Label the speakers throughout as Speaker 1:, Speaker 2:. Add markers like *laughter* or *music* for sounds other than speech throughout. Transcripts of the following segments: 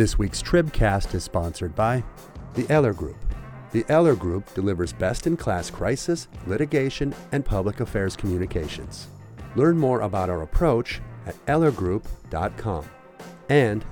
Speaker 1: This week's Tribcast is sponsored by the Eller Group. The Eller Group delivers best in class crisis, litigation, and public affairs communications. Learn more about our approach at ellergroup.com. And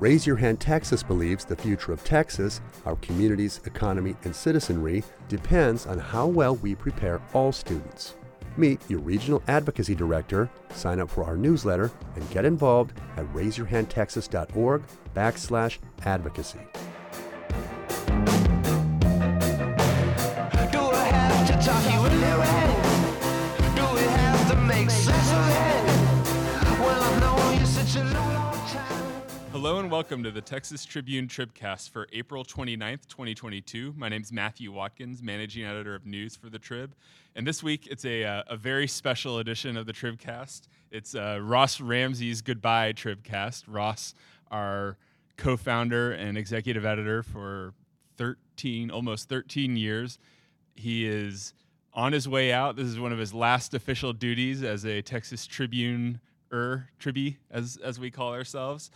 Speaker 1: Raise Your Hand Texas believes the future of Texas, our community's economy and citizenry, depends on how well we prepare all students. Meet your regional advocacy director, sign up for our newsletter, and get involved at raiseyourhandtexas.org backslash advocacy.
Speaker 2: Hello and welcome to the Texas Tribune Tribcast for April 29th, 2022. My name is Matthew Watkins, managing editor of news for the Trib. And this week it's a, uh, a very special edition of the Tribcast. It's uh, Ross Ramsey's Goodbye Tribcast. Ross, our co founder and executive editor for 13, almost 13 years. He is on his way out. This is one of his last official duties as a Texas Tribune er Tribby, as as we call ourselves.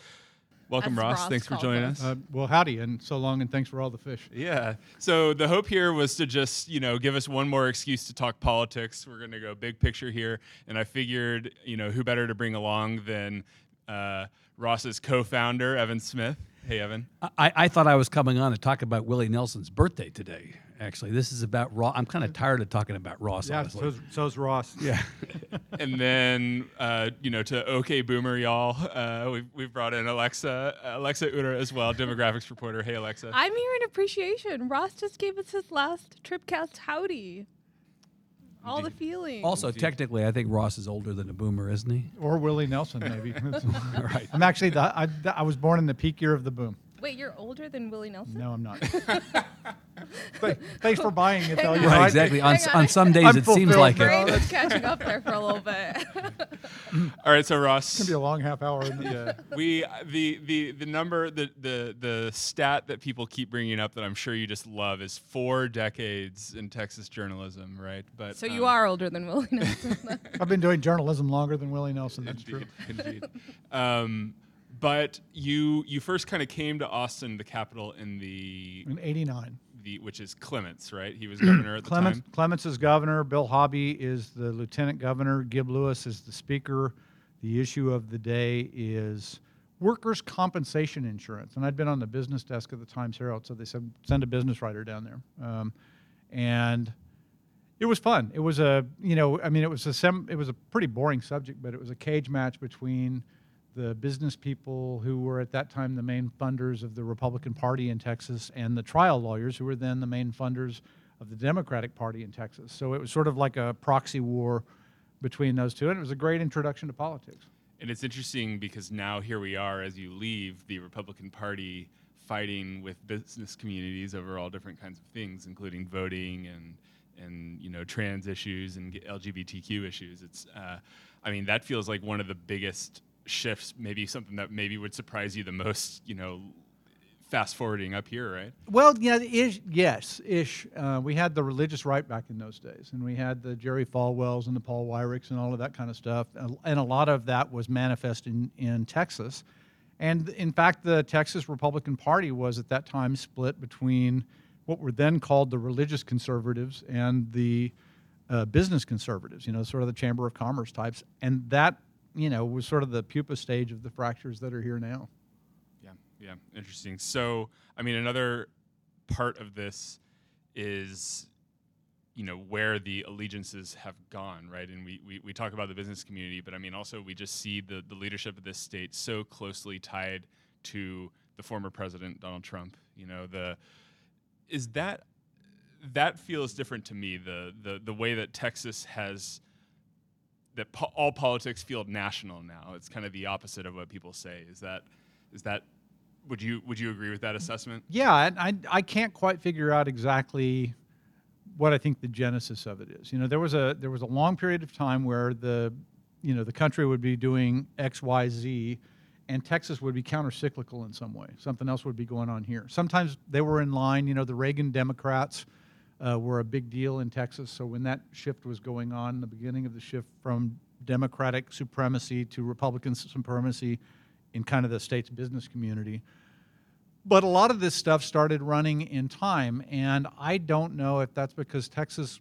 Speaker 2: Welcome,
Speaker 3: As
Speaker 2: Ross.
Speaker 3: Ross
Speaker 2: Thanks for joining
Speaker 3: us.
Speaker 2: us.
Speaker 4: Uh, well, howdy, and so long, and thanks for all the fish.
Speaker 2: yeah. So the hope here was to just, you know, give us one more excuse to talk politics. We're going to go big picture here, and I figured, you know, who better to bring along than uh, Ross's co-founder, Evan Smith. Hey, Evan.
Speaker 5: I, I thought I was coming on to talk about Willie Nelson's birthday today. Actually, this is about Ross. I'm kind of tired of talking about Ross.
Speaker 4: Yeah,
Speaker 5: honestly.
Speaker 4: so's, so's Ross.
Speaker 5: yeah. *laughs*
Speaker 2: and then uh, you know to OK Boomer y'all, uh, we've we've brought in Alexa Alexa Ura as well, demographics reporter. Hey Alexa.
Speaker 3: I'm here in appreciation. Ross just gave us his last Tribcast howdy. All the feelings.
Speaker 5: Also, technically, I think Ross is older than a boomer, isn't he?
Speaker 4: Or Willie Nelson, maybe.
Speaker 5: All *laughs* right.
Speaker 4: I'm actually the I, I was born in the peak year of the boom.
Speaker 3: Wait, you're older than Willie Nelson?
Speaker 4: No, I'm not. *laughs* Th- Thanks for buying it, though.
Speaker 3: Hang
Speaker 4: You
Speaker 3: on.
Speaker 4: know,
Speaker 5: Right, exactly. On,
Speaker 3: Hang on.
Speaker 5: on some days,
Speaker 4: I'm
Speaker 5: it seems
Speaker 4: fulfilled,
Speaker 5: like
Speaker 4: man.
Speaker 5: it.
Speaker 3: Brain was catching up there for a little bit. *laughs*
Speaker 2: All right, so Ross.
Speaker 4: It's gonna be a long half hour. Isn't it?
Speaker 2: yeah, we the the the number the the the stat that people keep bringing up that I'm sure you just love is four decades in Texas journalism, right? But
Speaker 3: so you
Speaker 2: um,
Speaker 3: are older than Willie Nelson. *laughs*
Speaker 4: I've been doing journalism longer than Willie Nelson. That's true.
Speaker 2: Indeed, indeed. Um, but you you first kind of came to Austin, the capital, in the
Speaker 4: In '89.
Speaker 2: the which is Clements, right? He was governor at the
Speaker 4: Clements,
Speaker 2: time.
Speaker 4: Clements is governor. Bill Hobby is the lieutenant governor. Gib Lewis is the speaker. The issue of the day is workers' compensation insurance. And I'd been on the business desk of the Times Herald, so they said send a business writer down there. Um, and it was fun. It was a you know I mean it was a sem- it was a pretty boring subject, but it was a cage match between the business people who were at that time the main funders of the Republican Party in Texas and the trial lawyers who were then the main funders of the Democratic Party in Texas. So it was sort of like a proxy war between those two, and it was a great introduction to politics.
Speaker 2: And it's interesting because now here we are as you leave the Republican Party fighting with business communities over all different kinds of things, including voting and and you know trans issues and LGBTQ issues. It's uh, I mean that feels like one of the biggest shifts, maybe something that maybe would surprise you the most. You know, fast forwarding up here, right?
Speaker 4: Well, yeah, ish, yes, ish. Uh, we had the religious right back in those days, and we had the Jerry Falwells and the Paul Weyrichs and all of that kind of stuff, and and a lot of that was manifest in, in Texas. And in fact, the Texas Republican Party was at that time split between what were then called the religious conservatives and the uh, business conservatives, you know, sort of the Chamber of Commerce types. And that, you know, was sort of the pupa stage of the fractures that are here now.
Speaker 2: Yeah, yeah, interesting. So, I mean, another part of this is, you know, where the allegiances have gone, right? And we, we, we talk about the business community, but I mean, also we just see the, the leadership of this state so closely tied to the former president, Donald Trump. You know, the is that that feels different to me. The the the way that Texas has that po- all politics feel national now. It's kind of the opposite of what people say. Is that is that would you would you agree with that assessment?
Speaker 4: Yeah, I I can't quite figure out exactly what I think the genesis of it is. You know, there was a there was a long period of time where the you know the country would be doing X Y Z, and Texas would be countercyclical in some way. Something else would be going on here. Sometimes they were in line. You know, the Reagan Democrats uh, were a big deal in Texas. So when that shift was going on, the beginning of the shift from Democratic supremacy to Republican supremacy in kind of the state's business community, But a lot of this stuff started running in time, and I don't know if that's because Texas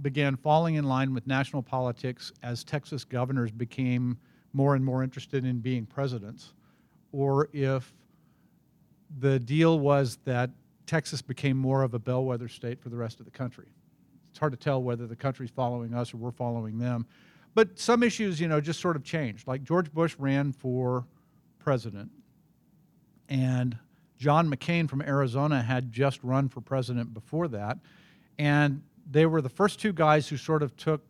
Speaker 4: began falling in line with national politics as Texas governors became more and more interested in being presidents, or if the deal was that Texas became more of a bellwether state for the rest of the country. It's hard to tell whether the country's following us or we're following them. But some issues, you know, just sort of changed. Like George Bush ran for president, and John McCain from Arizona had just run for president before that. And they were the first two guys who sort of took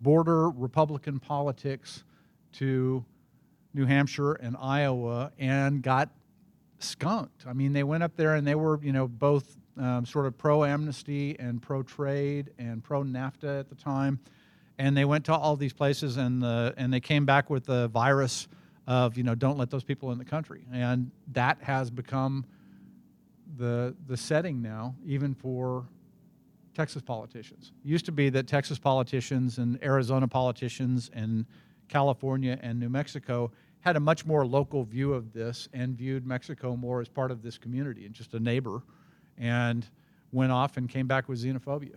Speaker 4: border Republican politics to New Hampshire and Iowa and got skunked. I mean, they went up there and they were, you know, both um, sort of pro amnesty and pro trade and pro NAFTA at the time. And they went to all these places and the and they came back with the virus of you know don't let those people in the country. And that has become the the setting now, even for Texas politicians. It used to be that Texas politicians and Arizona politicians and California and New Mexico had a much more local view of this and viewed Mexico more as part of this community and just a neighbor and went off and came back with xenophobia.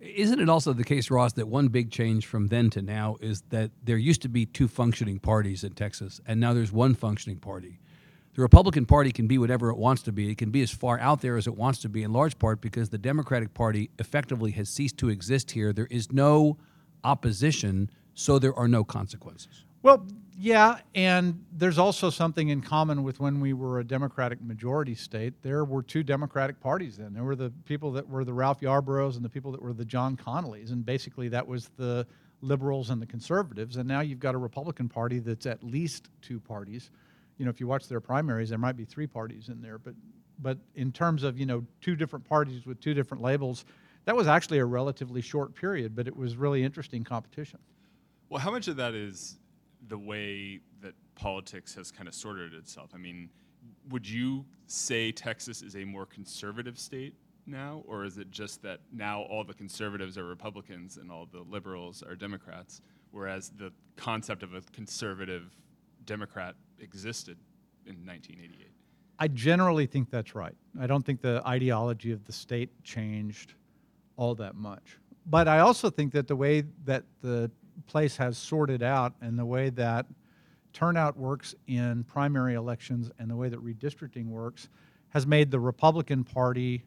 Speaker 5: Isn't it also the case, Ross, that one big change from then to now is that there used to be two functioning parties in Texas, and now there's one functioning party? The Republican Party can be whatever it wants to be. It can be as far out there as it wants to be, in large part because the Democratic Party effectively has ceased to exist here. There is no opposition, so there are no consequences.
Speaker 4: Well, yeah, and there's also something in common with when we were a Democratic majority state. There were two Democratic parties then. There were the people that were the Ralph Yarboroughs and the people that were the John Connollys, and basically that was the liberals and the conservatives. And now you've got a Republican Party that's at least two parties. You know, if you watch their primaries, there might be three parties in there, but but in terms of you know two different parties with two different labels, that was actually a relatively short period, but it was really interesting competition.
Speaker 2: Well, how much of that is the way that politics has kind of sorted itself? I mean, would you say Texas is a more conservative state now, or is it just that now all the conservatives are Republicans and all the liberals are Democrats, whereas the concept of a conservative Democrat existed in 1988?
Speaker 4: I generally think that's right. I don't think the ideology of the state changed all that much. But I also think that the way that the place has sorted out and the way that turnout works in primary elections and the way that redistricting works has made the Republican Party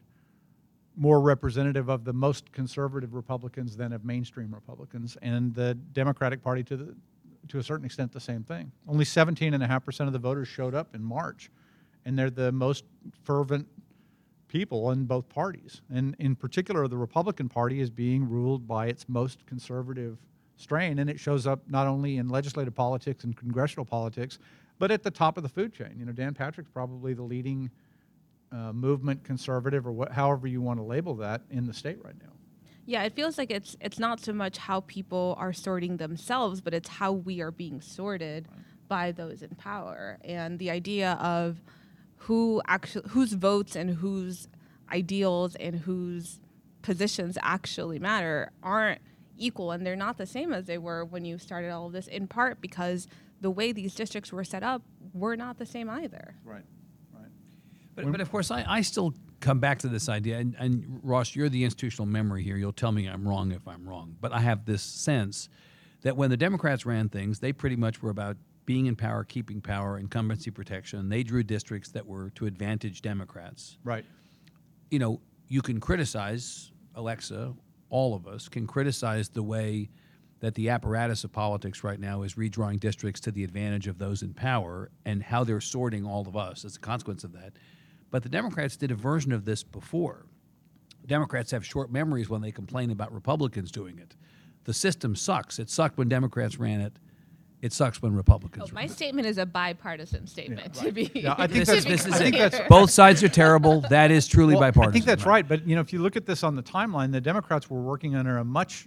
Speaker 4: more representative of the most conservative Republicans than of mainstream Republicans, and the Democratic Party to the to a certain extent the same thing. Only 17.5% of the voters showed up in March, and they're the most fervent people in both parties. And in particular, the Republican Party is being ruled by its most conservative strain, and it shows up not only in legislative politics and congressional politics, but at the top of the food chain. You know, Dan Patrick's probably the leading uh, movement conservative, or what, however you want to label that, in the state right now.
Speaker 3: Yeah, it feels like it's it's not so much how people are sorting themselves, but it's how we are being sorted by those in power. And the idea of who actually whose votes and whose ideals and whose positions actually matter aren't equal and they're not the same as they were when you started all of this in part because the way these districts were set up were not the same either.
Speaker 4: Right. Right.
Speaker 5: But, but of course, I, I still come back to this idea, and, and Ross, you're the institutional memory here. You'll tell me I'm wrong if I'm wrong. But I have this sense that when the Democrats ran things, they pretty much were about being in power, keeping power, incumbency protection. They drew districts that were to advantage Democrats.
Speaker 4: Right.
Speaker 5: You know, you can criticize Alexa, all of us can criticize the way that the apparatus of politics right now is redrawing districts to the advantage of those in power and how they're sorting all of us as a consequence of that. But the Democrats did a version of this before. Democrats have short memories when they complain about Republicans doing it. The system sucks. It sucked when Democrats ran it. It sucks when Republicans
Speaker 3: Oh, my statement is a bipartisan statement to be.
Speaker 4: Yeah, I *laughs* think
Speaker 3: to
Speaker 4: that's-
Speaker 3: be
Speaker 5: This is
Speaker 4: I think
Speaker 5: it.
Speaker 4: that's-
Speaker 5: Both sides are terrible. That is truly
Speaker 4: Well,
Speaker 5: bipartisan.
Speaker 4: I think that's right. But you know, if you look at this on the timeline, the Democrats were working under a much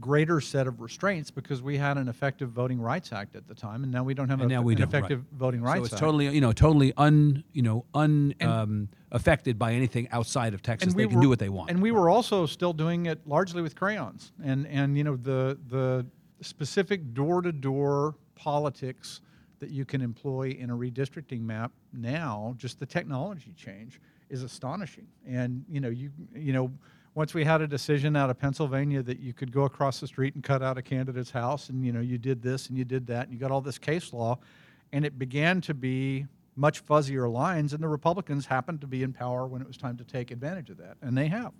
Speaker 4: greater set of restraints because we had an effective Voting Rights Act at the time, and now we don't have
Speaker 5: And
Speaker 4: a,
Speaker 5: now we
Speaker 4: an
Speaker 5: don't,
Speaker 4: effective
Speaker 5: right.
Speaker 4: Voting Rights
Speaker 5: So it's
Speaker 4: Act.
Speaker 5: totally, you know, totally un, you know, un um, affected by anything outside of Texas. They can do what they want.
Speaker 4: And we were also still doing it largely with crayons, and and you know the the specific door to door politics that you can employ in a redistricting map now, just the technology change is astonishing. And you know, you you know, once we had a decision out of Pennsylvania that you could go across the street and cut out a candidate's house, and you know, you did this and you did that, and you got all this case law, and it began to be much fuzzier lines, and the Republicans happened to be in power when it was time to take advantage of that, and they have.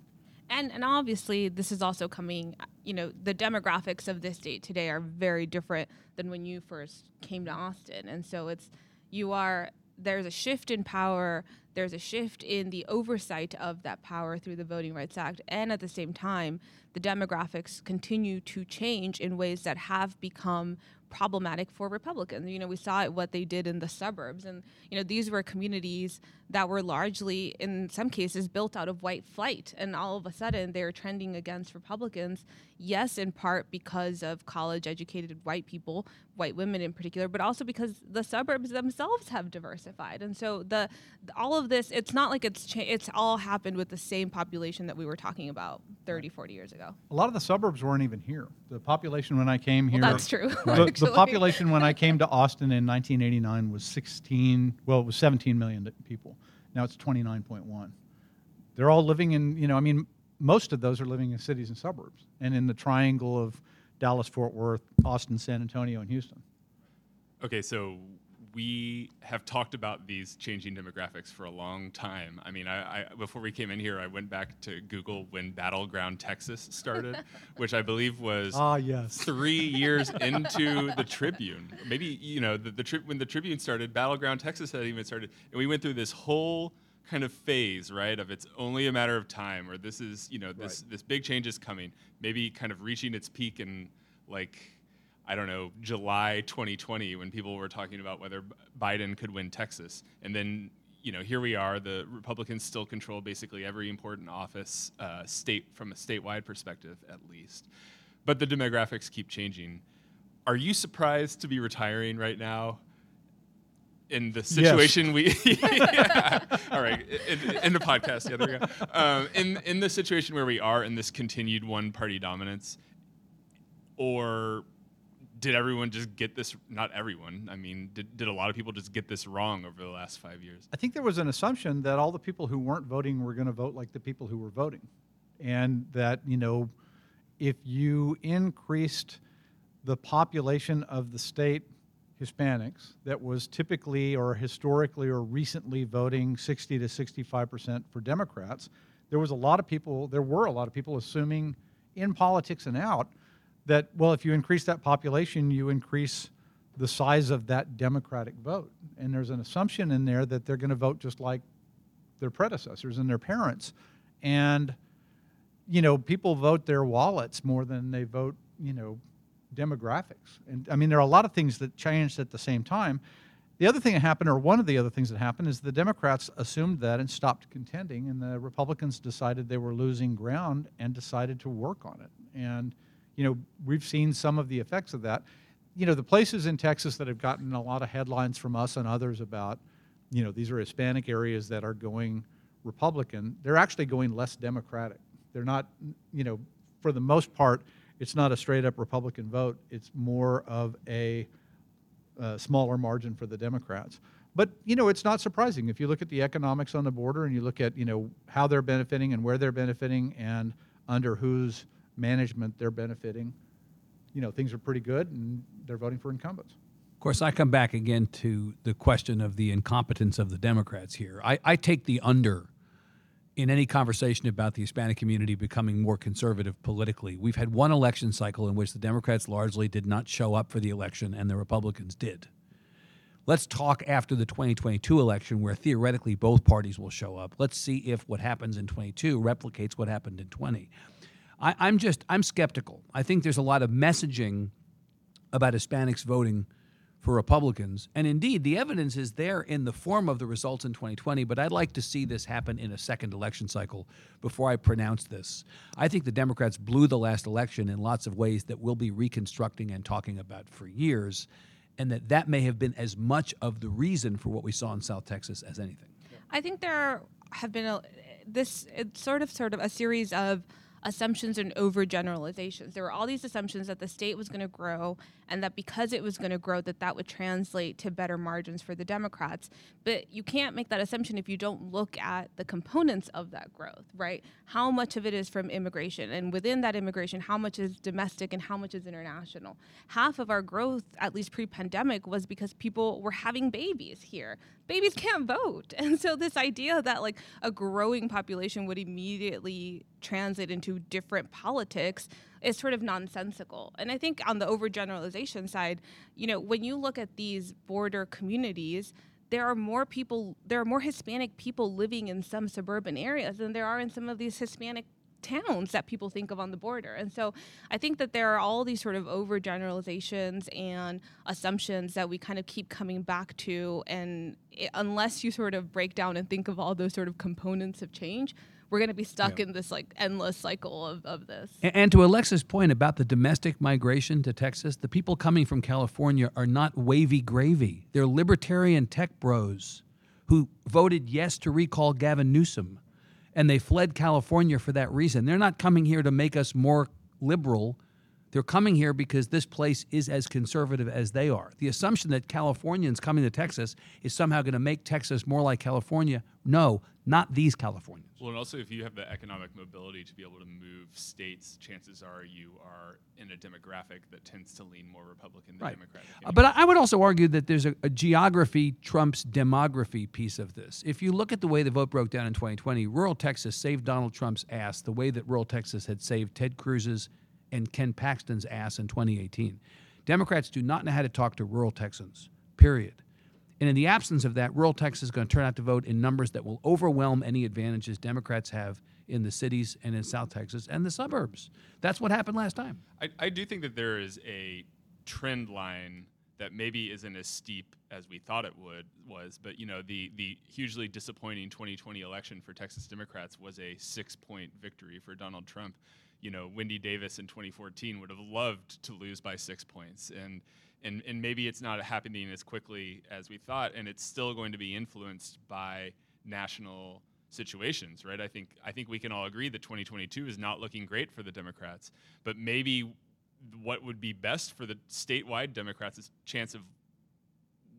Speaker 3: And and obviously this is also coming, you know, the demographics of this state today are very different than when you first came to Austin. And so it's you are there's a shift in power, there's a shift in the oversight of that power through the Voting Rights Act, and at the same time, the demographics continue to change in ways that have become problematic for Republicans. You know, we saw what they did in the suburbs, and you know these were communities that were largely, in some cases, built out of white flight, and all of a sudden they're trending against Republicans. Yes, in part because of college-educated white people, white women in particular, but also because the suburbs themselves have diversified, and so the all of this, it's not like it's cha- it's all happened with the same population that we were talking about 30, 40 years ago.
Speaker 4: A lot of the suburbs weren't even here. The population when I came here.
Speaker 3: Well, that's true. *laughs* *laughs*
Speaker 4: The, the population when I came to Austin in 1989 was 16. Well, it was 17 million people. Now it's 29.1. They're all living in. You know, I mean, most of those are living in cities and suburbs, and in the triangle of Dallas, Fort Worth, Austin, San Antonio, and Houston.
Speaker 2: Okay, so we have talked about these changing demographics for a long time. I mean, I, I, before we came in here, I went back to Google when Battleground Texas started, *laughs* which I believe was
Speaker 4: Ah, yes.
Speaker 2: three years *laughs* into the Tribune. Maybe you know the, the tri- when the Tribune started, Battleground Texas had even started, and we went through this whole kind of phase, right? Of it's only a matter of time, or this is you know this this big change is coming. Maybe kind of reaching its peak in like I don't know, July 2020 when people were talking about whether Biden could win Texas. And then, you know, here we are. The Republicans still control basically every important office, uh, state from a statewide perspective, at least. But the demographics keep changing. Are you surprised to be retiring right now? In the situation we, *laughs* *laughs* yeah. all right, in, in the podcast, yeah, there we go. Um, in in the situation where we are in this continued one-party dominance, or did everyone just get this not everyone i mean did, did a lot of people just get this wrong over the last five years
Speaker 4: I think there was an assumption that all the people who weren't voting were going to vote like the people who were voting. And that, you know, if you increased the population of the state Hispanics that was typically or historically or recently voting 60 to 65% for Democrats, there was a lot of people, there were a lot of people assuming in politics and out that, well, if you increase that population, you increase the size of that Democratic vote. And there's an assumption in there that they're going to vote just like their predecessors and their parents. And, you know, people vote their wallets more than they vote, you know, demographics. And I mean, there are a lot of things that changed at the same time. The other thing that happened, or one of the other things that happened, is the Democrats assumed that and stopped contending, and the Republicans decided they were losing ground and decided to work on it. And, you know, we've seen some of the effects of that. You know, the places in Texas that have gotten a lot of headlines from us and others about, you know, these are Hispanic areas that are going Republican, they're actually going less Democratic. They're not, you know, for the most part, it's not a straight up Republican vote. It's more of a uh, smaller margin for the Democrats. But you know, it's not surprising if you look at the economics on the border and you look at you know how they're benefiting and where they're benefiting and under whose management they're benefiting. You know, things are pretty good, and they're voting for incumbents.
Speaker 5: Of course, I come back again to the question of the incompetence of the Democrats here. I, I take the under in any conversation about the Hispanic community becoming more conservative politically. We've had one election cycle in which the Democrats largely did not show up for the election and the Republicans did. Let's talk after the 2022 election, where theoretically both parties will show up. Let's see if what happens in 22 replicates what happened in 20. I, I'm just I'm skeptical. I think there's a lot of messaging about Hispanics voting for Republicans. And indeed, the evidence is there in the form of the results in 2020, but I'd like to see this happen in a second election cycle before I pronounce this. I think the Democrats blew the last election in lots of ways that we'll be reconstructing and talking about for years, and that that may have been as much of the reason for what we saw in South Texas as anything.
Speaker 3: I think there have been a this sort of sort of a series of assumptions and overgeneralizations. There were all these assumptions that the state was going to grow and that because it was going to grow that that would translate to better margins for the Democrats. But you can't make that assumption if you don't look at the components of that growth, right? How much of it is from immigration and within that immigration how much is domestic and how much is international. Half of our growth at least pre-pandemic was because people were having babies here. Babies can't vote. *laughs* And so this idea that like a growing population would immediately translate into different politics is sort of nonsensical. And I think on the overgeneralization side, you know, when you look at these border communities, there are more people, there are more Hispanic people living in some suburban areas than there are in some of these Hispanic towns that people think of on the border. And so I think that there are all these sort of overgeneralizations and assumptions that we kind of keep coming back to. And it, unless you sort of break down and think of all those sort of components of change, we're going to be stuck in this like endless cycle of, of this.
Speaker 5: A- And to Alexa's point about the domestic migration to Texas, the people coming from California are not wavy gravy. They're libertarian tech bros who voted yes to recall Gavin Newsom. And they fled California for that reason. They're not coming here to make us more liberal. They're coming here because this place is as conservative as they are. The assumption that Californians coming to Texas is somehow going to make Texas more like California, no, not these Californians.
Speaker 2: Well, and also if you have the economic mobility to be able to move states, chances are you are in a demographic that tends to lean more Republican than Democratic.
Speaker 5: Uh, But I would also argue that there's a, a geography trumps demography piece of this. If you look at the way the vote broke down in 2020, rural Texas saved Donald Trump's ass the way that rural Texas had saved Ted Cruz's and Ken Paxton's ass in 2018. Democrats do not know how to talk to rural Texans, period. And in the absence of that, rural Texas is going to turn out to vote in numbers that will overwhelm any advantages Democrats have in the cities and in South Texas and the suburbs. That's what happened last time.
Speaker 2: I, I do think that there is a trend line that maybe isn't as steep as we thought it would was, but you know the the hugely disappointing 2020 election for Texas Democrats was a six point victory for Donald Trump. You know, Wendy Davis in 2014 would have loved to lose by six points, and and and maybe it's not happening as quickly as we thought, and it's still going to be influenced by national situations, right? I think I think we can all agree that 2022 is not looking great for the Democrats, but maybe what would be best for the statewide Democrats' chance of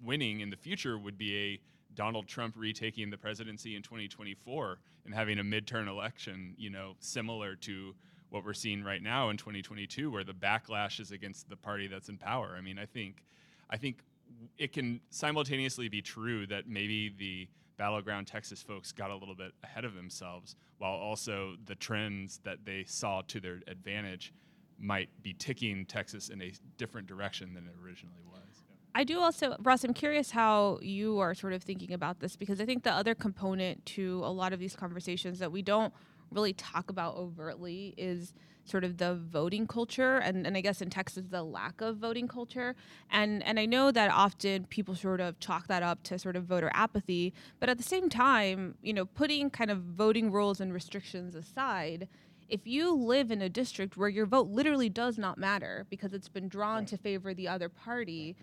Speaker 2: winning in the future would be a Donald Trump retaking the presidency in 2024 and having a midterm election, you know, similar to what we're seeing right now in 2022, where the backlash is against the party that's in power. I mean, I think, I think it can simultaneously be true that maybe the battleground Texas folks got a little bit ahead of themselves, while also the trends that they saw to their advantage might be ticking Texas in a different direction than it originally was.
Speaker 3: I do also, Ross, I'm curious how you are sort of thinking about this because I think the other component to a lot of these conversations that we don't really talk about overtly is sort of the voting culture and, and I guess in Texas the lack of voting culture. And and I know that often people sort of chalk that up to sort of voter apathy, but at the same time, you know, putting kind of voting rules and restrictions aside, if you live in a district where your vote literally does not matter because it's been drawn to favor the other party,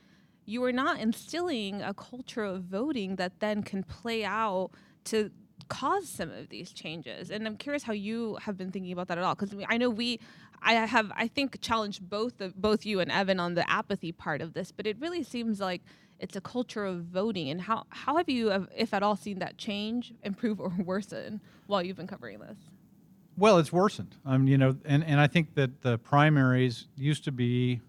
Speaker 3: you are not instilling a culture of voting that then can play out to cause some of these changes. And I'm curious how you have been thinking about that at all because I know we I have I think challenged both the, both you and Evan on the apathy part of this, but it really seems like it's a culture of voting and how how have you if at all seen that change, improve or *laughs* worsen while you've been covering this?
Speaker 4: Well, it's worsened. Um, you know, and, and I think that the primaries used to be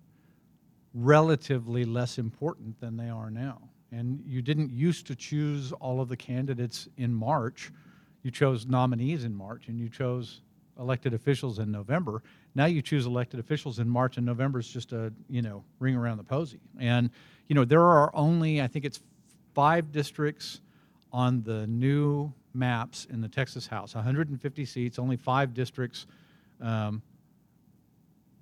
Speaker 4: relatively less important than they are now. And you didn't used to choose all of the candidates in March. You chose nominees in March and you chose elected officials in November. Now you choose elected officials in March and November is just a, you know, ring around the posy. And, you know, there are only, I think it's five districts on the new maps in the Texas House, 150 seats, only five districts. Um,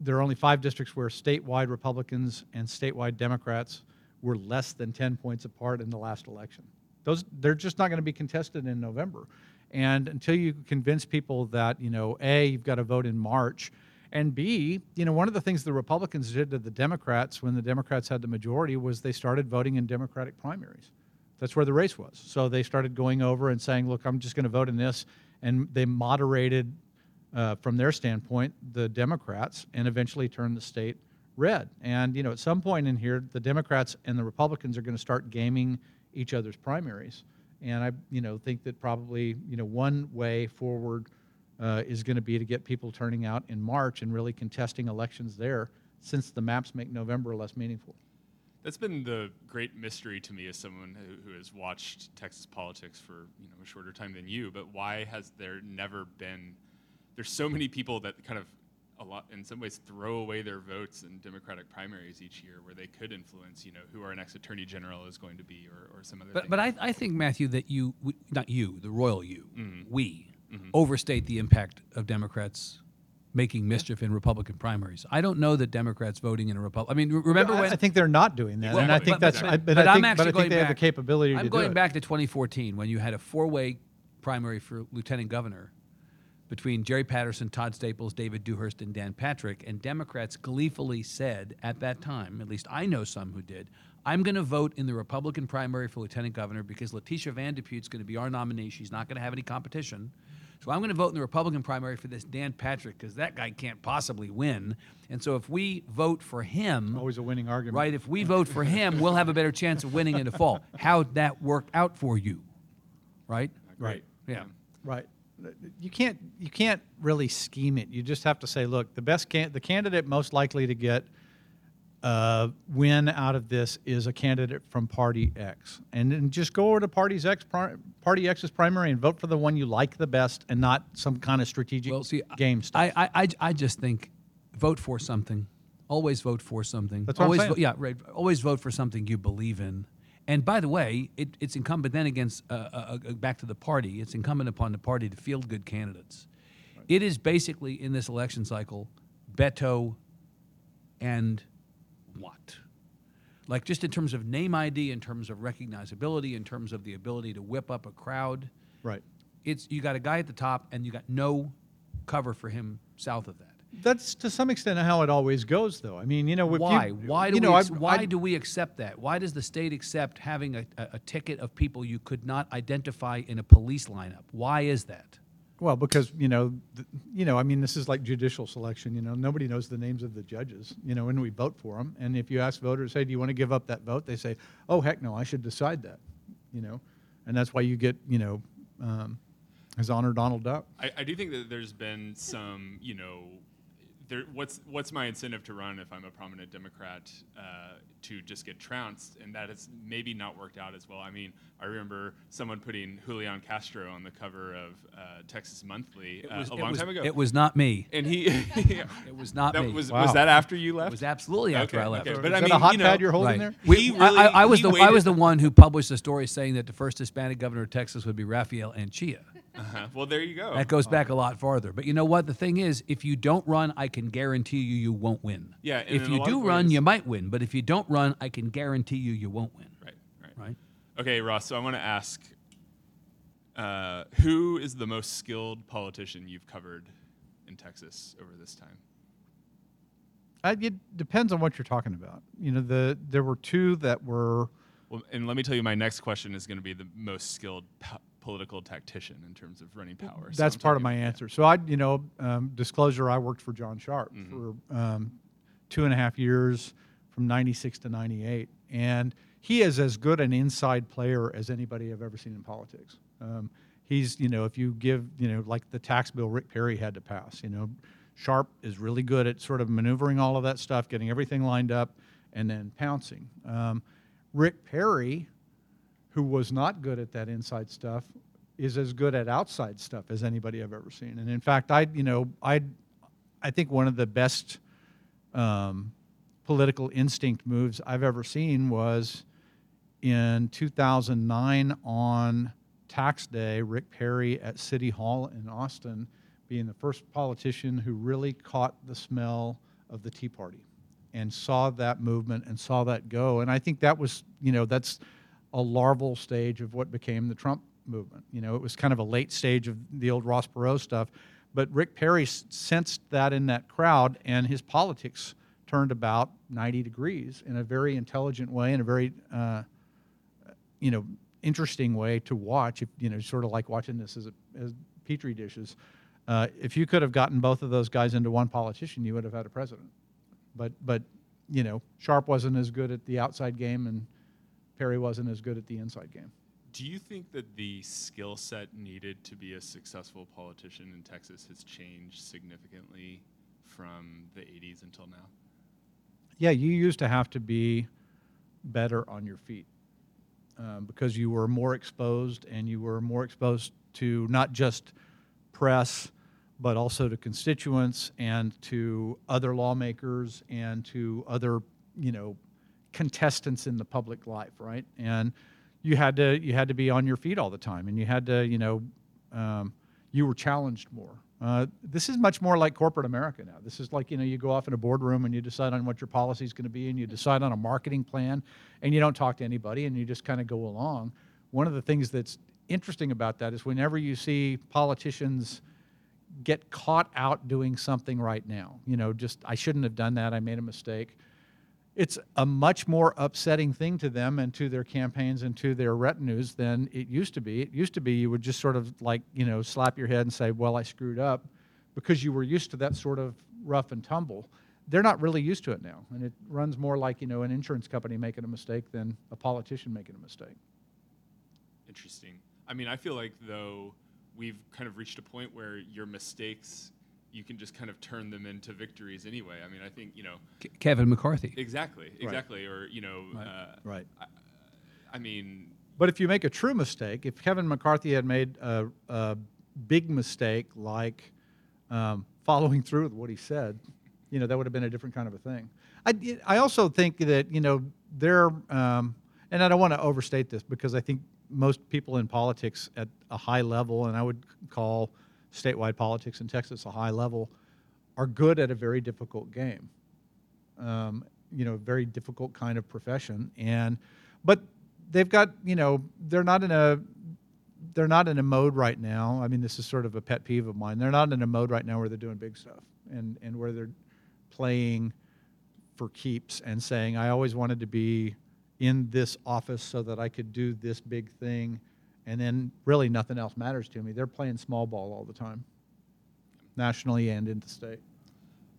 Speaker 4: there are only five districts where statewide Republicans and statewide Democrats were less than 10 points apart in the last election. Those they're just not going to be contested in November. And until you convince people that, you know, A, you've got to vote in March, and B, you know, one of the things the Republicans did to the Democrats when the Democrats had the majority was they started voting in Democratic primaries. That's where the race was. So they started going over and saying, look, I'm just going to vote in this. And they moderated uh, from their standpoint, the Democrats, and eventually turned the state red. And you know, at some point in here, the Democrats and the Republicans are going to start gaming each other's primaries. And I, you know, think that probably you know one way forward uh, is going to be to get people turning out in March and really contesting elections there, since the maps make November less meaningful.
Speaker 2: That's been the great mystery to me as someone who, who has watched Texas politics for you know a shorter time than you. But why has there never been? There's so many people that kind of a lot in some ways throw away their votes in Democratic primaries each year, where they could influence you know who our next Attorney General is going to be or, or some other.
Speaker 5: But
Speaker 2: thing.
Speaker 5: but I, I think Matthew that you we, not you the royal you
Speaker 2: Mm-hmm.
Speaker 5: we overstate the impact of Democrats making mischief in Republican primaries. I don't know that Democrats voting in a Republican. I mean, re- remember
Speaker 4: I,
Speaker 5: when
Speaker 4: I think they're not doing that,
Speaker 5: Well,
Speaker 4: and I think
Speaker 5: but-
Speaker 4: that's.
Speaker 5: but-
Speaker 4: I, but,
Speaker 5: but
Speaker 4: I
Speaker 5: I'm
Speaker 4: think,
Speaker 5: actually
Speaker 4: but I think
Speaker 5: going
Speaker 4: they have the
Speaker 5: back-
Speaker 4: capability
Speaker 5: I'm
Speaker 4: to
Speaker 5: going
Speaker 4: do it.
Speaker 5: back to 2014 when you had a four-way primary for lieutenant governor between Jerry Patterson, Todd Staples, David Dewhurst, and Dan Patrick, and Democrats gleefully said at that time, at least I know some who did, I'm going to vote in the Republican primary for lieutenant governor because Leticia Van de Putte's going to be our nominee. She's not going to have any competition. So I'm going to vote in the Republican primary for this Dan Patrick because that guy can't possibly win. And so if we vote for him,
Speaker 4: Always a winning argument.
Speaker 5: right? If we vote for him, we'll have a better chance of winning in the fall. How'd that work out for you? Right?
Speaker 2: Right.
Speaker 5: Yeah.
Speaker 4: Right. You can't you can't really scheme it. You just have to say, look, the best can the candidate most likely to get uh, win out of this is a candidate from Party X, and then just go over to Party's X pri- Party X's primary and vote for the one you like the best, and not some kind of strategic
Speaker 5: Well, see,
Speaker 4: game stuff.
Speaker 5: I, I, I, I just think vote for something. Always vote for something.
Speaker 4: That's what I'm
Speaker 5: always
Speaker 4: saying.
Speaker 5: vo- yeah, right. Always vote for something you believe in. And by the way, it, it's incumbent then against uh, uh, uh, back to the party. It's incumbent upon the party to field good candidates. It is basically in this election cycle, Beto and what? Like just in terms of name ID, in terms of recognizability, in terms of the ability to whip up a crowd.
Speaker 4: right.
Speaker 5: It's you got a guy at the top, and you got no cover for him south of that.
Speaker 4: That's to some extent how it always goes, though. I mean, you know,
Speaker 5: Why?
Speaker 4: You,
Speaker 5: why do
Speaker 4: you know,
Speaker 5: we?
Speaker 4: I-
Speaker 5: ex- why
Speaker 4: I-
Speaker 5: do we accept that? Why does the state accept having a, a, a ticket of people you could not identify in a police lineup? Why is that?
Speaker 4: Well, because you know, th- you know, I mean, this is like judicial selection. You know, nobody knows the names of the judges. You know, when we vote for them, and if you ask voters, "Hey, do you want to give up that vote?" They say, "Oh, heck no, I should decide that." You know, and that's why you get, you know, um, His Honor Donald Duck.
Speaker 2: I, I do think that there's been some, you know, there, what's what's my incentive to run if I'm a prominent Democrat uh, to just get trounced, and that has maybe not worked out as well. I mean, I remember someone putting Julian Castro on the cover of uh, Texas Monthly uh, a long
Speaker 5: was,
Speaker 2: time ago,
Speaker 5: It was not me.
Speaker 2: and he *laughs*
Speaker 5: It was not
Speaker 2: that
Speaker 5: me.
Speaker 2: was
Speaker 4: Wow.
Speaker 2: was that after you left?
Speaker 5: It was absolutely after I left.
Speaker 2: okay.
Speaker 4: Is
Speaker 2: But I
Speaker 4: that
Speaker 2: mean,
Speaker 4: a hot
Speaker 2: you know-
Speaker 4: pad you're holding
Speaker 5: Right.
Speaker 4: there?
Speaker 5: We-
Speaker 2: He
Speaker 5: I- I,
Speaker 2: really-
Speaker 5: I was
Speaker 2: he
Speaker 5: the I was the one who published a story saying that the first Hispanic governor of Texas would be Rafael Anchia.
Speaker 2: Uh-huh. Well, there you go.
Speaker 5: That goes back a lot farther. But you know what? The thing is, if you don't run, I can guarantee you you won't win.
Speaker 2: Yeah,
Speaker 5: If you do run,
Speaker 2: ways-
Speaker 5: you might win. But if you don't run, I can guarantee you you won't win.
Speaker 2: right, right,
Speaker 5: Right?
Speaker 2: Okay, Ross. So I want to ask, uh, who is the most skilled politician you've covered in Texas over this time?
Speaker 4: Uh, it depends on what you're talking about. You know, the there were two that were.
Speaker 2: Well, and let me tell you, my next question is going to be the most skilled po- political tactician in terms of running power. So
Speaker 4: That's
Speaker 2: I'm
Speaker 4: part of my answer. So I, you know, um, disclosure, I worked for John Sharp
Speaker 2: Mm-hmm.
Speaker 4: for um, two and a half years, from '96 to '98, and he is as good an inside player as anybody I've ever seen in politics. Um, he's, you know, if you give, you know, like the tax bill Rick Perry had to pass, you know, Sharp is really good at sort of maneuvering all of that stuff, getting everything lined up, and then pouncing. Um, Rick Perry, who was not good at that inside stuff, is as good at outside stuff as anybody I've ever seen. And in fact, I, you know, I, I think one of the best um, political instinct moves I've ever seen was in 2009 on tax day. Rick Perry at City Hall in Austin, being the first politician who really caught the smell of the Tea Party and saw that movement and saw that go. And I think that was, you know, that's a larval stage of what became the Trump movement. You know, it was kind of a late stage of the old Ross Perot stuff. But Rick Perry sensed that in that crowd, and his politics turned about 90 degrees in a very intelligent way, in a very, uh, you know, interesting way to watch. You know, sort of like watching this as, a, as petri dishes. Uh, if you could have gotten both of those guys into one politician, you would have had a president. But but you know, Sharp wasn't as good at the outside game, and Perry wasn't as good at the inside game.
Speaker 2: Do you think that the skill set needed to be a successful politician in Texas has changed significantly from the 80s until now?
Speaker 4: Yeah, you used to have to be better on your feet um, because you were more exposed and you were more exposed to not just press, but also to constituents and to other lawmakers and to other, you know, contestants in the public life, right? And you had to you had to be on your feet all the time, and you had to, you know, um, you were challenged more. Uh, this is much more like corporate America now. This is like you know you go off in a boardroom and you decide on what your policy is going to be, and you decide on a marketing plan, and you don't talk to anybody, and you just kind of go along. One of the things that's interesting about that is whenever you see politicians get caught out doing something right now, you know, just I shouldn't have done that. I made a mistake. It's a much more upsetting thing to them and to their campaigns and to their retinues than it used to be. It used to be you would just sort of like, you know, slap your head and say, well, I screwed up because you were used to that sort of rough and tumble. They're not really used to it now. And it runs more like, you know, an insurance company making a mistake than a politician making a mistake.
Speaker 2: Interesting. I mean, I feel like though we've kind of reached a point where your mistakes you can just kind of turn them into victories anyway. I mean, I think you know
Speaker 5: Ke- Kevin McCarthy.
Speaker 2: exactly, exactly, or you know, uh,
Speaker 4: Right.
Speaker 2: I mean,
Speaker 4: But if you make a true mistake, if Kevin McCarthy had made a, a big mistake like um, following through with what he said, you know, that would have been a different kind of a thing. I, I also think that, you know, there, um, and I don't want to overstate this because I think most people in politics at a high level, and I would call statewide politics in Texas a high level, are good at a very difficult game um, you know, very difficult kind of profession. And but they've got, you know, they're not in a they're not in a mode right now. I mean, this is sort of a pet peeve of mine. They're not in a mode right now where they're doing big stuff and and where they're playing for keeps and saying, I always wanted to be in this office so that I could do this big thing, and then really nothing else matters to me. They're playing small ball all the time, nationally and in the state.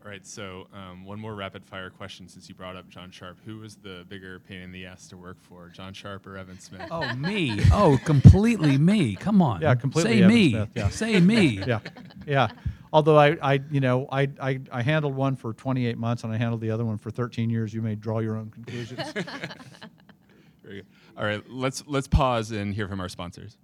Speaker 2: all right. So um, one more rapid fire question since you brought up John Sharp. Who was the bigger pain in the ass to work for, John Sharp or Evan Smith?
Speaker 5: Oh, me. Oh, completely me. Come on.
Speaker 4: Yeah, completely
Speaker 5: Say
Speaker 4: Evan
Speaker 5: me.
Speaker 4: Smith, yeah.
Speaker 5: Say me. *laughs*
Speaker 4: yeah, yeah. Although I, I, you know, I, I, I handled one for 28 months and I handled the other one for 13 years. You may draw your own conclusions. *laughs*
Speaker 2: Very good. All right. Let's let's pause and hear from our sponsors.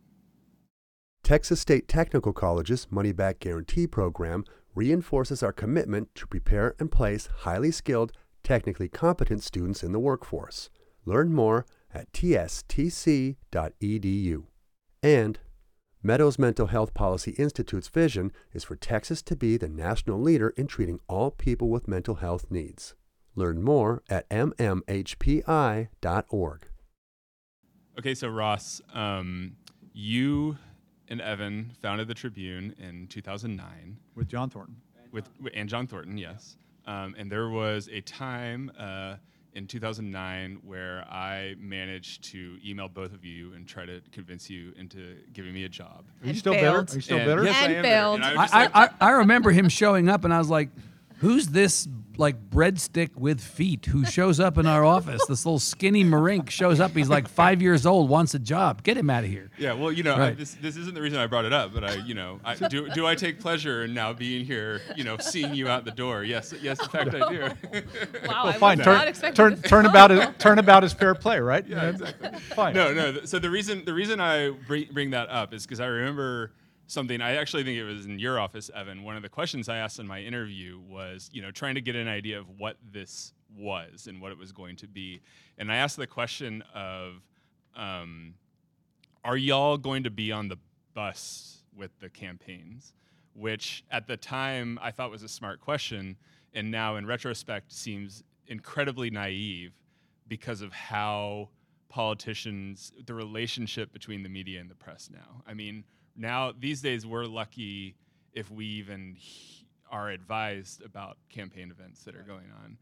Speaker 1: Texas State Technical College's Money Back Guarantee Program reinforces our commitment to prepare and place highly skilled, technically competent students in the workforce. Learn more at tstc.edu. And Meadows Mental Health Policy Institute's vision is for Texas to be the national leader in treating all people with mental health needs. Learn more at mmhpi.org.
Speaker 2: Okay, so Ross, um, you and Evan founded the Tribune in 2009
Speaker 4: With John Thornton.
Speaker 2: with and John Thornton, yes. Um, and there was a time uh, in 2009 where I managed to email both of you and try to convince you into giving me a job.
Speaker 4: Are you
Speaker 3: And
Speaker 4: still
Speaker 3: failed.
Speaker 4: bitter? Are you still
Speaker 2: And-
Speaker 4: bitter?
Speaker 2: Yes, I
Speaker 3: And
Speaker 2: am bitter.
Speaker 3: failed.
Speaker 2: And I was
Speaker 5: I,
Speaker 2: just
Speaker 5: I,
Speaker 2: like-
Speaker 5: I, I remember him showing up, and I was like, "Who's this like breadstick with feet who shows up in our office? This little skinny marink shows up. He's like five years old, wants a job. Get him out of here."
Speaker 2: Yeah, well, you know, I, this this isn't the reason I brought it up, but I, you know, I, do do I take pleasure in now being here, you know, seeing you out the door? Yes, yes, in fact, I do.
Speaker 3: Wow,
Speaker 4: Well, *laughs*
Speaker 3: I
Speaker 4: fine.
Speaker 3: was
Speaker 4: Turn,
Speaker 3: not expecting
Speaker 4: turn,
Speaker 3: this.
Speaker 4: turnabout is *laughs* turnabout is fair play, right?
Speaker 2: Yeah, exactly.
Speaker 4: Fine.
Speaker 2: No, no. th- So the reason the reason I bring, bring that up is because I remember something. I actually think it was in your office, Evan. One of the questions I asked in my interview was, you know, trying to get an idea of what this was and what it was going to be. And I asked the question of, um, are y'all going to be on the bus with the campaigns? Which at the time I thought was a smart question, and now in retrospect seems incredibly naive because of how politicians, the relationship between the media and the press now. I mean, now these days we're lucky if we even he- are advised about campaign events that are going on,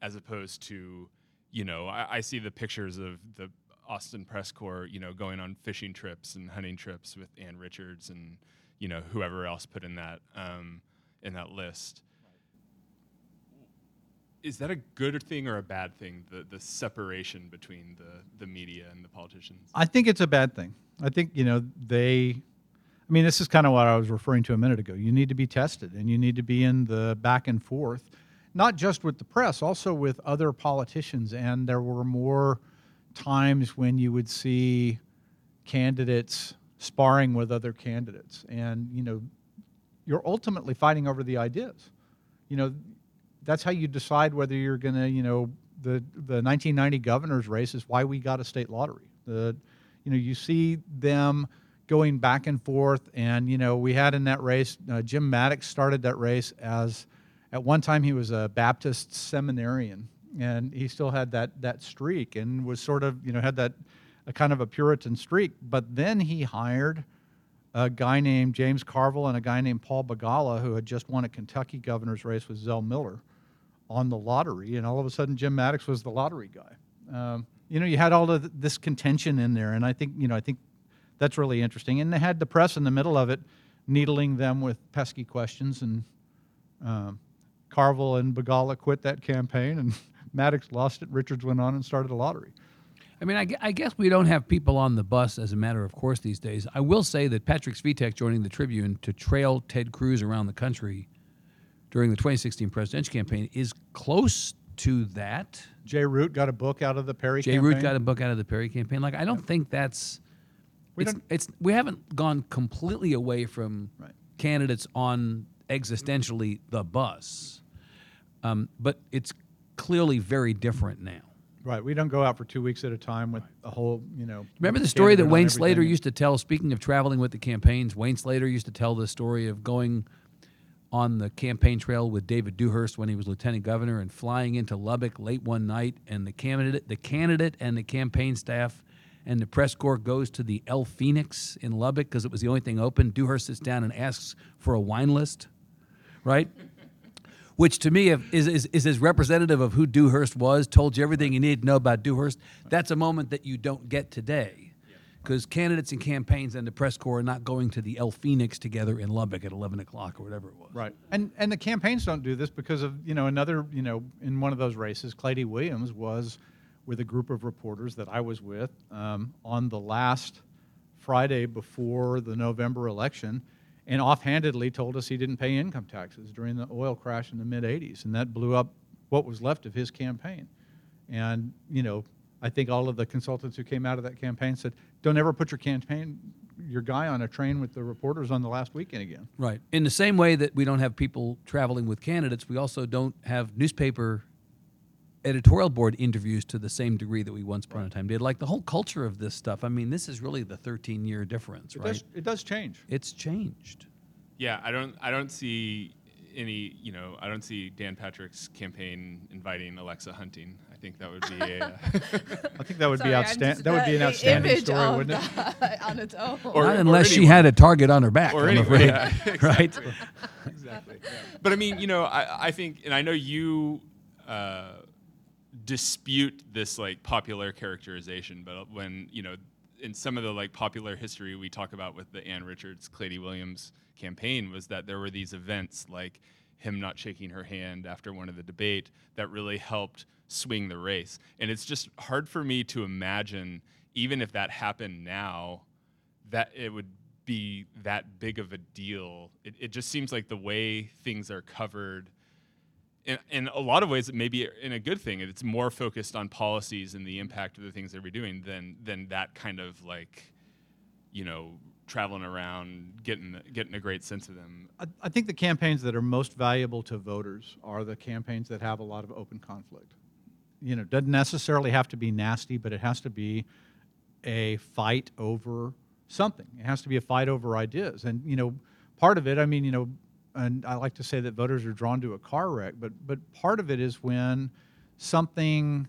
Speaker 2: as opposed to, you know, I, I see the pictures of the Austin press corps, you know, going on fishing trips and hunting trips with Ann Richards and, you know whoever else put in that um, in that list. Is that a good thing or a bad thing? The the separation between the the media and the politicians.
Speaker 4: I think it's a bad thing. I think you know they. I mean, this is kind of what I was referring to a minute ago. You need to be tested, and you need to be in the back and forth, not just with the press, also with other politicians. And there were more times when you would see candidates sparring with other candidates, and you know, you're ultimately fighting over the ideas. You know, that's how you decide whether you're going to, you know, the the 1990 governor's race is why we got a state lottery. The, you know, you see them going back and forth, and you know, we had in that race, uh, Jim Mattox started that race as, at one time he was a Baptist seminarian, and he still had that that streak, and was sort of, you know, had that a kind of a Puritan streak. But then he hired a guy named James Carville and a guy named Paul Begala, who had just won a Kentucky governor's race with Zell Miller on the lottery, and all of a sudden Jim Mattox was the lottery guy. Um, you know, you had all of this contention in there, and I think you know, I think that's really interesting. And they had the press in the middle of it, needling them with pesky questions, and um, Carville and Begala quit that campaign, and *laughs* Mattox lost it. Richards went on and started a lottery.
Speaker 5: I mean, I, I guess we don't have people on the bus as a matter of course these days. I will say that Patrick Svitek joining the Tribune to trail Ted Cruz around the country during the 2016 presidential campaign is close to that.
Speaker 4: Jay Root got a book out of the Perry
Speaker 5: Jay
Speaker 4: campaign.
Speaker 5: Root got a book out of the Perry campaign. Like, I don't think that's.
Speaker 4: We
Speaker 5: it's,
Speaker 4: don't-
Speaker 5: it's we haven't gone completely away from
Speaker 4: Right.
Speaker 5: candidates on existentially the bus, um, but it's clearly very different now.
Speaker 4: Right, we don't go out for two weeks at a time with a whole, you know.
Speaker 5: Remember the story that Wayne Slater used to tell, speaking of traveling with the campaigns, Wayne Slater used to tell the story of going on the campaign trail with David Dewhurst when he was lieutenant governor and flying into Lubbock late one night and the candidate the candidate and the campaign staff and the press corps goes to the El Fenix in Lubbock because it was the only thing open. Dewhurst sits down and asks for a wine list, right? *laughs* which to me is, is, is as representative of who Dewhurst was, told you everything you needed to know about Dewhurst. That's a moment that you don't get today because candidates and campaigns and the press corps are not going to the El Fenix together in Lubbock at 11 o'clock or whatever it was.
Speaker 4: Right, and and the campaigns don't do this because of you know another you know in one of those races, Claytie Williams was with a group of reporters that I was with um, on the last Friday before the November election, and offhandedly told us he didn't pay income taxes during the oil crash in the mid '80s, and that blew up what was left of his campaign. And you know, I think all of the consultants who came out of that campaign said, "Don't ever put your campaign, your guy on a train with the reporters on the last weekend again."
Speaker 5: Right. In the same way that we don't have people traveling with candidates, we also don't have newspaper editorial board interviews to the same degree that we once upon a time did. Like the whole culture of this stuff. I mean, this is really the 13 year difference,
Speaker 4: It
Speaker 5: right?
Speaker 4: does, it does change.
Speaker 5: It's changed.
Speaker 2: Yeah, I don't I don't see any you know I don't see Dan Patrick's campaign inviting Alexa hunting. I think that would be a *laughs* uh,
Speaker 4: I think that would *laughs*
Speaker 3: Sorry,
Speaker 4: be outstanding. That would be an outstanding story, wouldn't it? *laughs*
Speaker 3: on its own.
Speaker 2: Or-
Speaker 5: Not unless she had a target on her back,
Speaker 2: or
Speaker 5: I'm
Speaker 2: anyone,
Speaker 5: afraid.
Speaker 2: yeah,
Speaker 5: right?
Speaker 2: exactly. But I mean, you know, I, I think, and I know you uh, dispute this like popular characterization, but uh, when you know, in some of the like popular history we talk about with the Ann Richards, Claytie Williams campaign, was that there were these events like him not shaking her hand after one of the debate that really helped swing the race, and it's just hard for me to imagine, even if that happened now, that it would be that big of a deal. It, it just seems like the way things are covered, in, in a lot of ways, it may be in a good thing. It's more focused on policies and the impact of the things that we're doing than than that kind of like, you know, traveling around, getting getting a great sense of them.
Speaker 4: I, I think the campaigns that are most valuable to voters are the campaigns that have a lot of open conflict. You know, doesn't necessarily have to be nasty, but it has to be a fight over something. It has to be a fight over ideas. And, you know, part of it, I mean, you know, and I like to say that voters are drawn to a car wreck, but but part of it is when something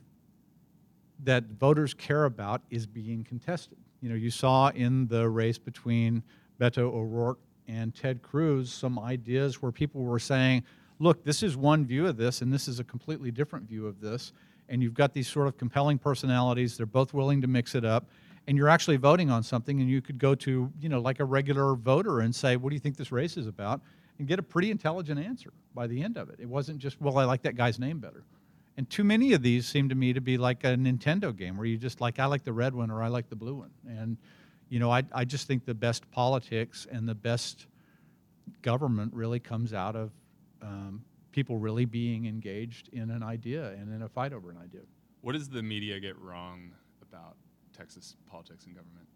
Speaker 4: that voters care about is being contested. You know, you saw in the race between Beto O'Rourke and Ted Cruz some ideas where people were saying, look, this is one view of this, and this is a completely different view of this. And you've got these sort of compelling personalities. They're both willing to mix it up. and you're actually voting on something, and you could go to you know like a regular voter and say, "What do you think this race is about?" And get a pretty intelligent answer by the end of it. It wasn't just, "Well, I like that guy's name better." And too many of these seem to me to be like a Nintendo game where you just like, I like the red one or I like the blue one. And, you know, I, I just think the best politics and the best government really comes out of um, people really being engaged in an idea and in a fight over an idea.
Speaker 2: What does the media get wrong about Texas politics and government?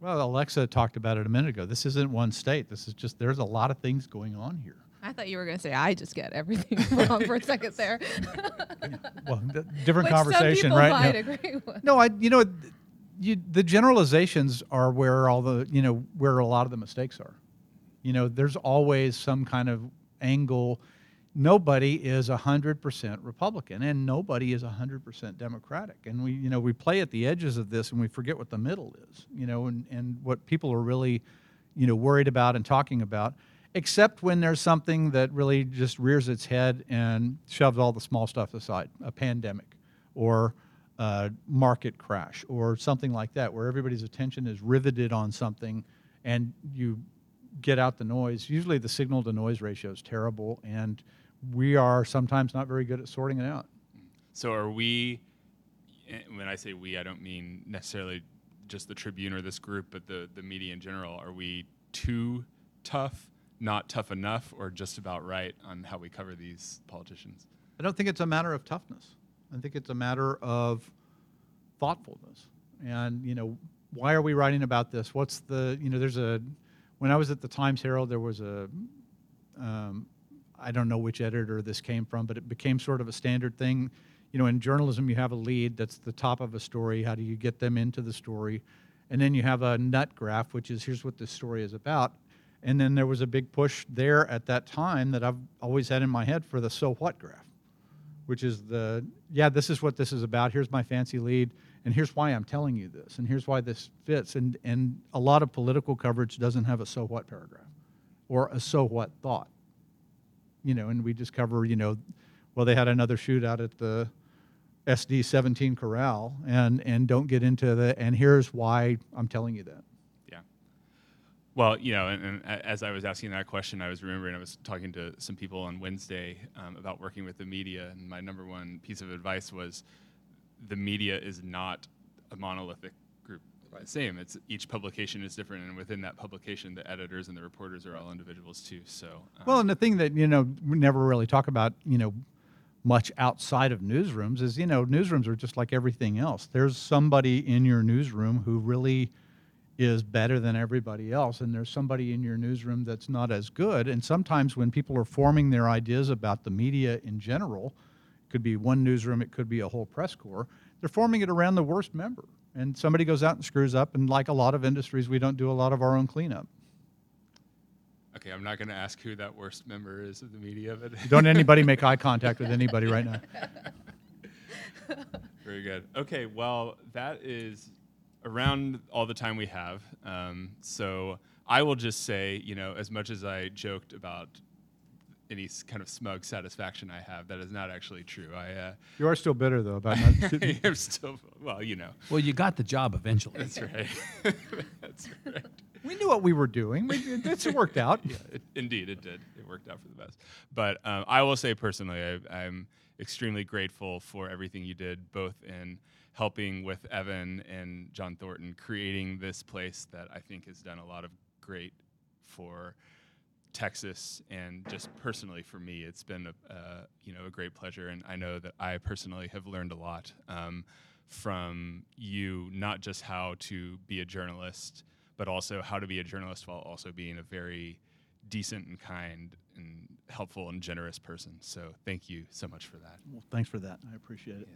Speaker 4: Well, Alexa talked about it a minute ago. This isn't one state. This is just, there's a lot of things going on here.
Speaker 3: I thought you were going to say I just get everything *laughs* wrong for a second there. *laughs*
Speaker 4: Well, different *laughs*
Speaker 3: Which
Speaker 4: conversation, right? No. No, I you know you, the generalizations are where all the you know where a lot of the mistakes are. You know, there's always some kind of angle. Nobody is hundred percent Republican, and nobody is hundred percent Democratic. And we you know we play at the edges of this, and we forget what the middle is. You know, and and what people are really you know worried about and talking about. Except when there's something that really just rears its head and shoves all the small stuff aside, a pandemic, or uh, market crash or something like that, where everybody's attention is riveted on something and you get out the noise. Usually the signal to noise ratio is terrible, and we are sometimes not very good at sorting it out.
Speaker 2: So are we? eh, When I say we, I don't mean necessarily just the Tribune or this group, but the the media in general. Are we too tough, not tough enough, or just about right on how we cover these politicians?
Speaker 4: I don't think it's a matter of toughness. I think it's a matter of thoughtfulness. And you know, why are we writing about this? What's the you know? There's a when I was at the Times Herald, there was a um, I don't know which editor this came from, but it became sort of a standard thing. You know, in journalism, you have a lead that's the top of a story. How do you get them into the story? And then you have a nut graph, which is here's what this story is about. And then there was a big push there at that time that I've always had in my head for the so what graph which is the yeah this is what this is about here's my fancy lead and here's why i'm telling you this and here's why this fits and and a lot of political coverage doesn't have a so what paragraph or a so what thought you know and we just cover you know well they had another shootout at the sd 17 corral and and don't get into the and here's why i'm telling you that
Speaker 2: Yeah. Well, you know, and, and as I was asking that question, I was remembering I was talking to some people on Wednesday um, about working with the media, and my number one piece of advice was the media is not a monolithic group. Same. It's each publication is different, and within that publication, the editors and the reporters are all individuals too. So, um,
Speaker 4: Well, and the thing that you know we never really talk about, you know, much outside of newsrooms is you know newsrooms are just like everything else. There's somebody in your newsroom who really is better than everybody else, and there's somebody in your newsroom that's not as good. And sometimes when people are forming their ideas about the media in general, it could be one newsroom, it could be a whole press corps. They're forming it around the worst member, and somebody goes out and screws up. And like a lot of industries, we don't do a lot of our own cleanup.
Speaker 2: okay, I'm not going to ask who that worst member is of the media, but *laughs*
Speaker 4: Don't anybody make eye *laughs* contact with anybody right now. *laughs*
Speaker 2: Very good. Okay, well, that is around all the time we have. Um, so I will just say, you know, as much as I joked about any kind of smug satisfaction I have, that is not actually true. I, uh,
Speaker 4: You are still bitter though about *laughs* not. *laughs*
Speaker 2: I am still, well, you know,
Speaker 5: Well, you got the job eventually.
Speaker 2: that's right. *laughs* that's right.
Speaker 4: we knew what we were doing. We, it, it's worked out.
Speaker 2: It, indeed, it did. It worked out for the best. But um, I will say personally, I, I'm extremely grateful for everything you did, both in helping with Evan and John Thornton creating this place that I think has done a lot of great for Texas and just personally for me, it's been a uh, you know a great pleasure, and I know that I personally have learned a lot um, from you, not just how to be a journalist, but also how to be a journalist while also being a very decent and kind and helpful and generous person. So thank you so much for that.
Speaker 4: Well, thanks for that. I appreciate it.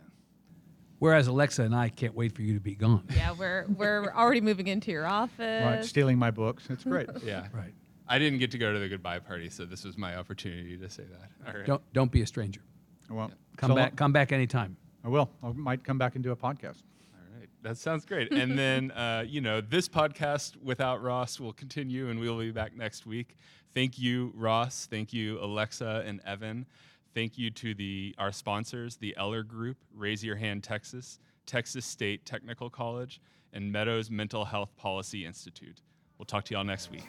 Speaker 5: Whereas Alexa and I can't wait for you to be gone.
Speaker 3: Yeah, we're we're already moving into your office.
Speaker 4: Right, stealing my books. It's great. *laughs*
Speaker 2: Yeah.
Speaker 5: Right.
Speaker 2: I didn't get to go to the goodbye party, so this was my opportunity to say that. All right.
Speaker 5: Don't don't be a stranger.
Speaker 4: Well,
Speaker 5: Come
Speaker 4: so
Speaker 5: back. Come back anytime.
Speaker 4: I will. I might come back and do a podcast.
Speaker 2: All right, that sounds great. And then, *laughs* uh, you know, this podcast without Ross will continue, and we'll be back next week. Thank you, Ross. Thank you, Alexa and Evan. Thank you to the our sponsors, the Eller Group, Raise Your Hand Texas, Texas State Technical College, and Meadows Mental Health Policy Institute. We'll talk to y'all next week.